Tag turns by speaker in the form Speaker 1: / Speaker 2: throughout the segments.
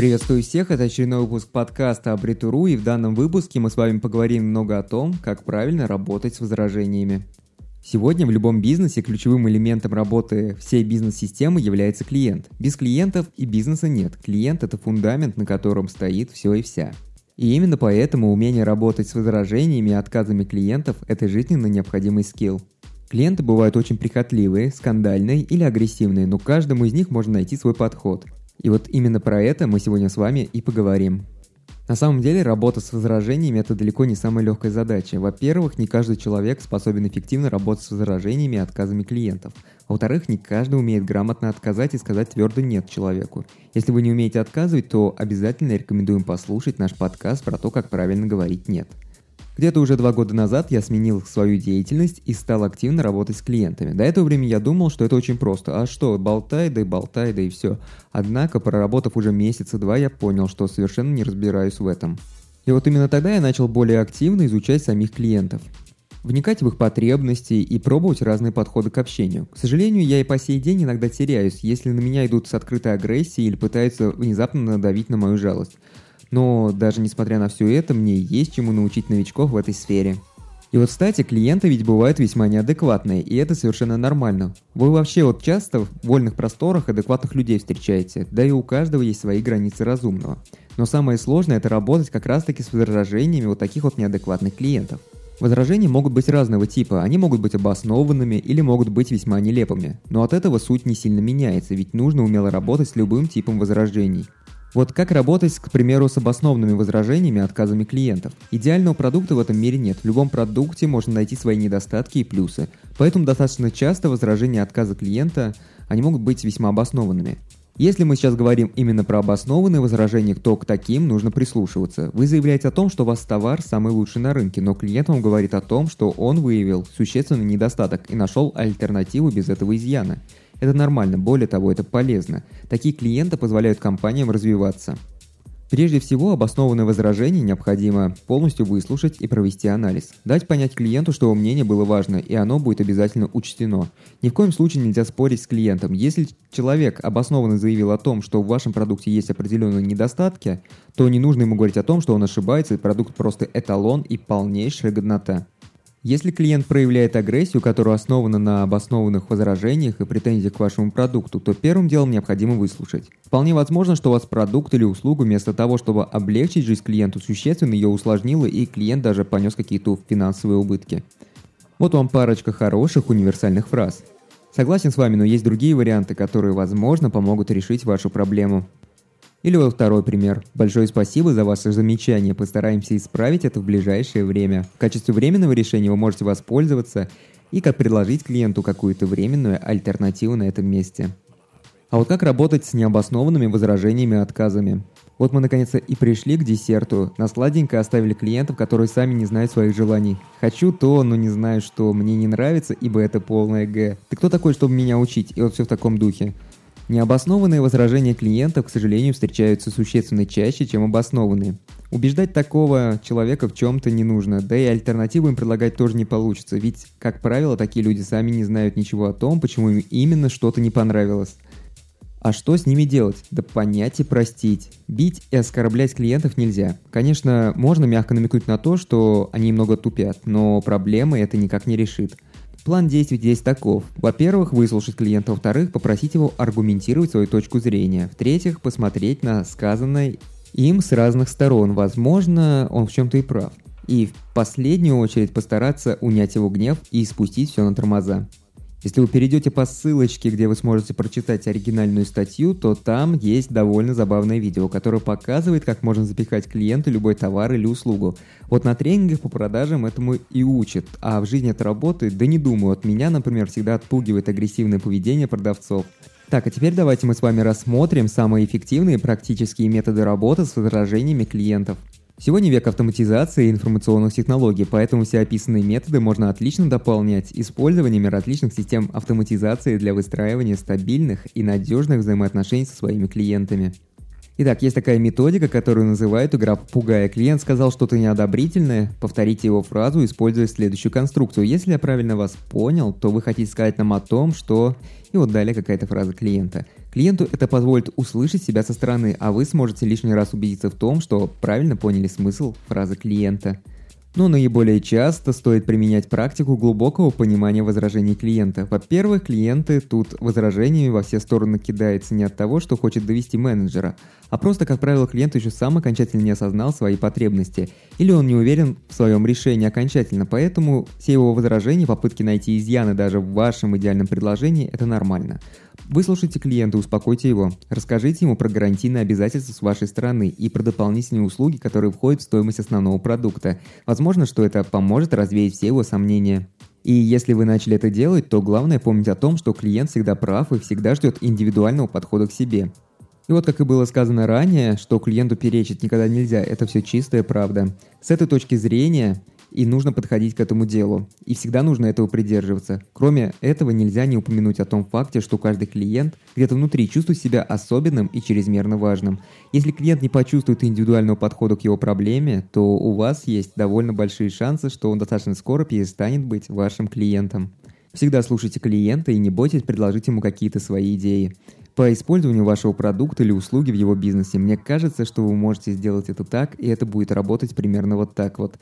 Speaker 1: Приветствую всех, это очередной выпуск подкаста Абритуру, и в данном выпуске мы с вами поговорим много о том, как правильно работать с возражениями. Сегодня в любом бизнесе ключевым элементом работы всей бизнес-системы является клиент. Без клиентов и бизнеса нет. Клиент – это фундамент, на котором стоит все и вся. И именно поэтому умение работать с возражениями и отказами клиентов – это жизненно необходимый скилл. Клиенты бывают очень прихотливые, скандальные или агрессивные, но каждому из них можно найти свой подход. И вот именно про это мы сегодня с вами и поговорим. На самом деле работа с возражениями это далеко не самая легкая задача. Во-первых, не каждый человек способен эффективно работать с возражениями и отказами клиентов. Во-вторых, не каждый умеет грамотно отказать и сказать твердо нет человеку. Если вы не умеете отказывать, то обязательно рекомендуем послушать наш подкаст про то, как правильно говорить нет. Где-то уже два года назад я сменил свою деятельность и стал активно работать с клиентами. До этого времени я думал, что это очень просто. А что, болтай, да и болтай, да и все. Однако, проработав уже месяца два, я понял, что совершенно не разбираюсь в этом. И вот именно тогда я начал более активно изучать самих клиентов. Вникать в их потребности и пробовать разные подходы к общению. К сожалению, я и по сей день иногда теряюсь, если на меня идут с открытой агрессией или пытаются внезапно надавить на мою жалость. Но даже несмотря на все это, мне есть чему научить новичков в этой сфере. И вот, кстати, клиенты ведь бывают весьма неадекватные, и это совершенно нормально. Вы вообще вот часто в вольных просторах адекватных людей встречаете, да и у каждого есть свои границы разумного. Но самое сложное это работать как раз таки с возражениями вот таких вот неадекватных клиентов. Возражения могут быть разного типа, они могут быть обоснованными или могут быть весьма нелепыми. Но от этого суть не сильно меняется, ведь нужно умело работать с любым типом возражений. Вот как работать, к примеру, с обоснованными возражениями, отказами клиентов? Идеального продукта в этом мире нет. В любом продукте можно найти свои недостатки и плюсы. Поэтому достаточно часто возражения отказы клиента, они могут быть весьма обоснованными. Если мы сейчас говорим именно про обоснованные возражения, то к таким нужно прислушиваться. Вы заявляете о том, что у вас товар самый лучший на рынке, но клиент вам говорит о том, что он выявил существенный недостаток и нашел альтернативу без этого изъяна. Это нормально, более того, это полезно. Такие клиенты позволяют компаниям развиваться. Прежде всего, обоснованное возражение необходимо полностью выслушать и провести анализ. Дать понять клиенту, что его мнение было важно, и оно будет обязательно учтено. Ни в коем случае нельзя спорить с клиентом. Если человек обоснованно заявил о том, что в вашем продукте есть определенные недостатки, то не нужно ему говорить о том, что он ошибается, и продукт просто эталон и полнейшая годнота. Если клиент проявляет агрессию, которая основана на обоснованных возражениях и претензиях к вашему продукту, то первым делом необходимо выслушать. Вполне возможно, что у вас продукт или услугу вместо того, чтобы облегчить жизнь клиенту, существенно ее усложнило и клиент даже понес какие-то финансовые убытки. Вот вам парочка хороших универсальных фраз. Согласен с вами, но есть другие варианты, которые, возможно, помогут решить вашу проблему. Или вот второй пример. Большое спасибо за ваше замечание. Постараемся исправить это в ближайшее время. В качестве временного решения вы можете воспользоваться и как предложить клиенту какую-то временную альтернативу на этом месте. А вот как работать с необоснованными возражениями и отказами? Вот мы наконец-то и пришли к десерту. На сладенько оставили клиентов, которые сами не знают своих желаний. Хочу то, но не знаю что. Мне не нравится, ибо это полное Г. Ты кто такой, чтобы меня учить? И вот все в таком духе. Необоснованные возражения клиентов, к сожалению, встречаются существенно чаще, чем обоснованные. Убеждать такого человека в чем-то не нужно, да и альтернативу им предлагать тоже не получится, ведь, как правило, такие люди сами не знают ничего о том, почему им именно что-то не понравилось. А что с ними делать? Да понять и простить. Бить и оскорблять клиентов нельзя. Конечно, можно мягко намекнуть на то, что они много тупят, но проблемы это никак не решит. План действий здесь таков. Во-первых, выслушать клиента. Во-вторых, попросить его аргументировать свою точку зрения. В-третьих, посмотреть на сказанное им с разных сторон. Возможно, он в чем-то и прав. И в последнюю очередь постараться унять его гнев и спустить все на тормоза. Если вы перейдете по ссылочке, где вы сможете прочитать оригинальную статью, то там есть довольно забавное видео, которое показывает, как можно запихать клиенту любой товар или услугу. Вот на тренингах по продажам этому и учат, а в жизни это работает, да не думаю, от меня, например, всегда отпугивает агрессивное поведение продавцов. Так, а теперь давайте мы с вами рассмотрим самые эффективные практические методы работы с возражениями клиентов. Сегодня век автоматизации и информационных технологий, поэтому все описанные методы можно отлично дополнять использованием различных систем автоматизации для выстраивания стабильных и надежных взаимоотношений со своими клиентами. Итак, есть такая методика, которую называют игра «Попугая». Клиент сказал что-то неодобрительное, повторите его фразу, используя следующую конструкцию. Если я правильно вас понял, то вы хотите сказать нам о том, что... И вот далее какая-то фраза клиента. Клиенту это позволит услышать себя со стороны, а вы сможете лишний раз убедиться в том, что правильно поняли смысл фразы клиента. Но наиболее часто стоит применять практику глубокого понимания возражений клиента. Во-первых, клиенты тут возражениями во все стороны кидаются не от того, что хочет довести менеджера, а просто, как правило, клиент еще сам окончательно не осознал свои потребности, или он не уверен в своем решении окончательно, поэтому все его возражения, попытки найти изъяны даже в вашем идеальном предложении – это нормально. Выслушайте клиента, успокойте его. Расскажите ему про гарантийные обязательства с вашей стороны и про дополнительные услуги, которые входят в стоимость основного продукта. Возможно, что это поможет развеять все его сомнения. И если вы начали это делать, то главное помнить о том, что клиент всегда прав и всегда ждет индивидуального подхода к себе. И вот как и было сказано ранее, что клиенту перечить никогда нельзя, это все чистая правда. С этой точки зрения и нужно подходить к этому делу. И всегда нужно этого придерживаться. Кроме этого, нельзя не упомянуть о том факте, что каждый клиент где-то внутри чувствует себя особенным и чрезмерно важным. Если клиент не почувствует индивидуального подхода к его проблеме, то у вас есть довольно большие шансы, что он достаточно скоро перестанет быть вашим клиентом. Всегда слушайте клиента и не бойтесь предложить ему какие-то свои идеи по использованию вашего продукта или услуги в его бизнесе. Мне кажется, что вы можете сделать это так, и это будет работать примерно вот так вот.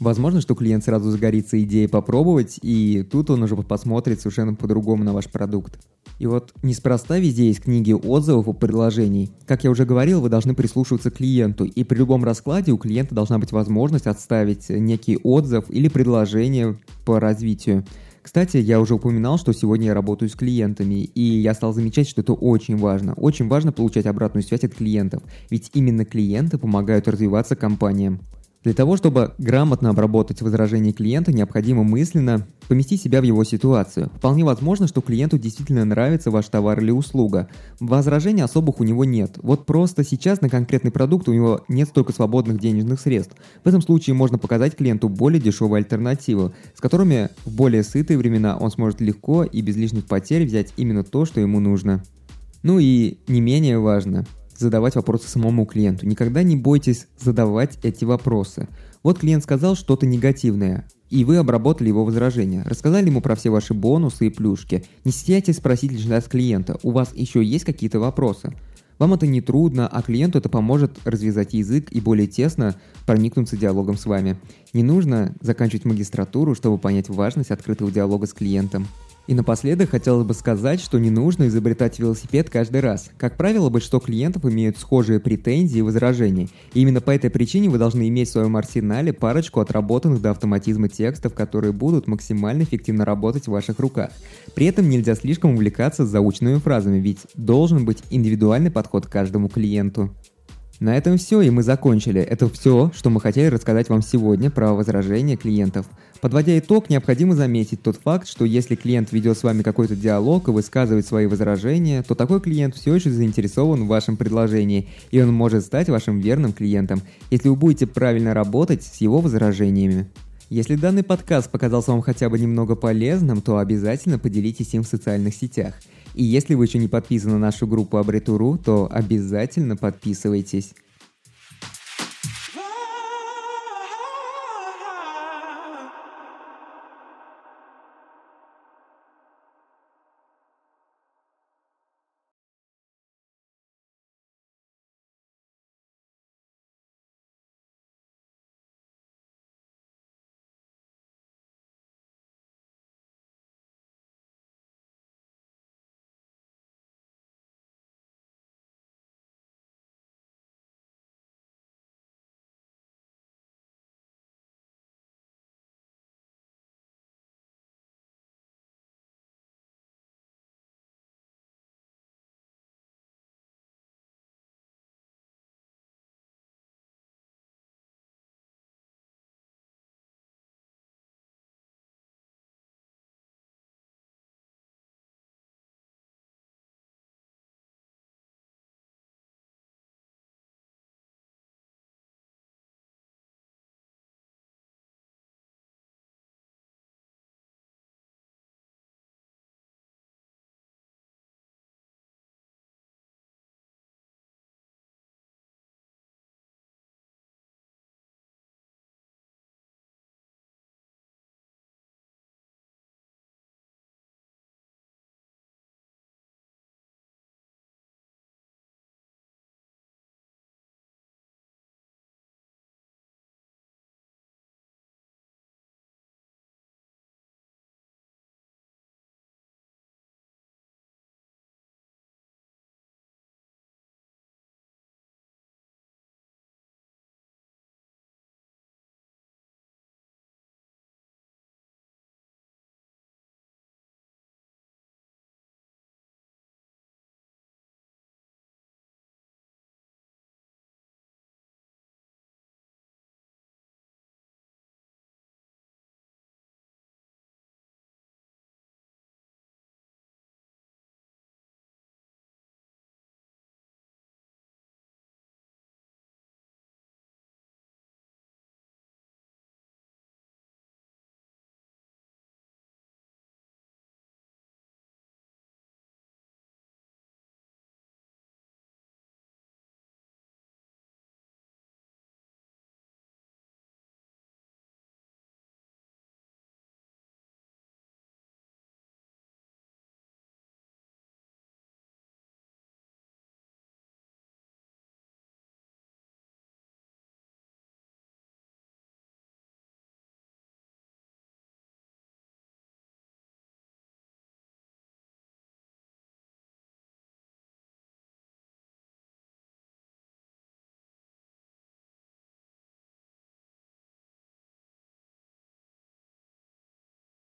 Speaker 1: Возможно, что клиент сразу загорится идеей попробовать, и тут он уже посмотрит совершенно по-другому на ваш продукт. И вот неспроста везде есть книги отзывов и предложений. Как я уже говорил, вы должны прислушиваться к клиенту, и при любом раскладе у клиента должна быть возможность отставить некий отзыв или предложение по развитию. Кстати, я уже упоминал, что сегодня я работаю с клиентами, и я стал замечать, что это очень важно. Очень важно получать обратную связь от клиентов, ведь именно клиенты помогают развиваться компаниям. Для того, чтобы грамотно обработать возражения клиента, необходимо мысленно поместить себя в его ситуацию. Вполне возможно, что клиенту действительно нравится ваш товар или услуга. Возражений особых у него нет. Вот просто сейчас на конкретный продукт у него нет столько свободных денежных средств. В этом случае можно показать клиенту более дешевые альтернативы, с которыми в более сытые времена он сможет легко и без лишних потерь взять именно то, что ему нужно. Ну и не менее важно, задавать вопросы самому клиенту. Никогда не бойтесь задавать эти вопросы. Вот клиент сказал что-то негативное, и вы обработали его возражения. Рассказали ему про все ваши бонусы и плюшки. Не стесняйтесь спросить лишь раз клиента, у вас еще есть какие-то вопросы? Вам это не трудно, а клиенту это поможет развязать язык и более тесно проникнуться диалогом с вами. Не нужно заканчивать магистратуру, чтобы понять важность открытого диалога с клиентом. И напоследок хотелось бы сказать, что не нужно изобретать велосипед каждый раз. Как правило, большинство клиентов имеют схожие претензии и возражения. И именно по этой причине вы должны иметь в своем арсенале парочку отработанных до автоматизма текстов, которые будут максимально эффективно работать в ваших руках. При этом нельзя слишком увлекаться заученными фразами, ведь должен быть индивидуальный подход к каждому клиенту. На этом все, и мы закончили. Это все, что мы хотели рассказать вам сегодня про возражения клиентов. Подводя итог, необходимо заметить тот факт, что если клиент ведет с вами какой-то диалог и высказывает свои возражения, то такой клиент все еще заинтересован в вашем предложении, и он может стать вашим верным клиентом, если вы будете правильно работать с его возражениями. Если данный подкаст показался вам хотя бы немного полезным, то обязательно поделитесь им в социальных сетях – и если вы еще не подписаны на нашу группу Абритуру, то обязательно подписывайтесь.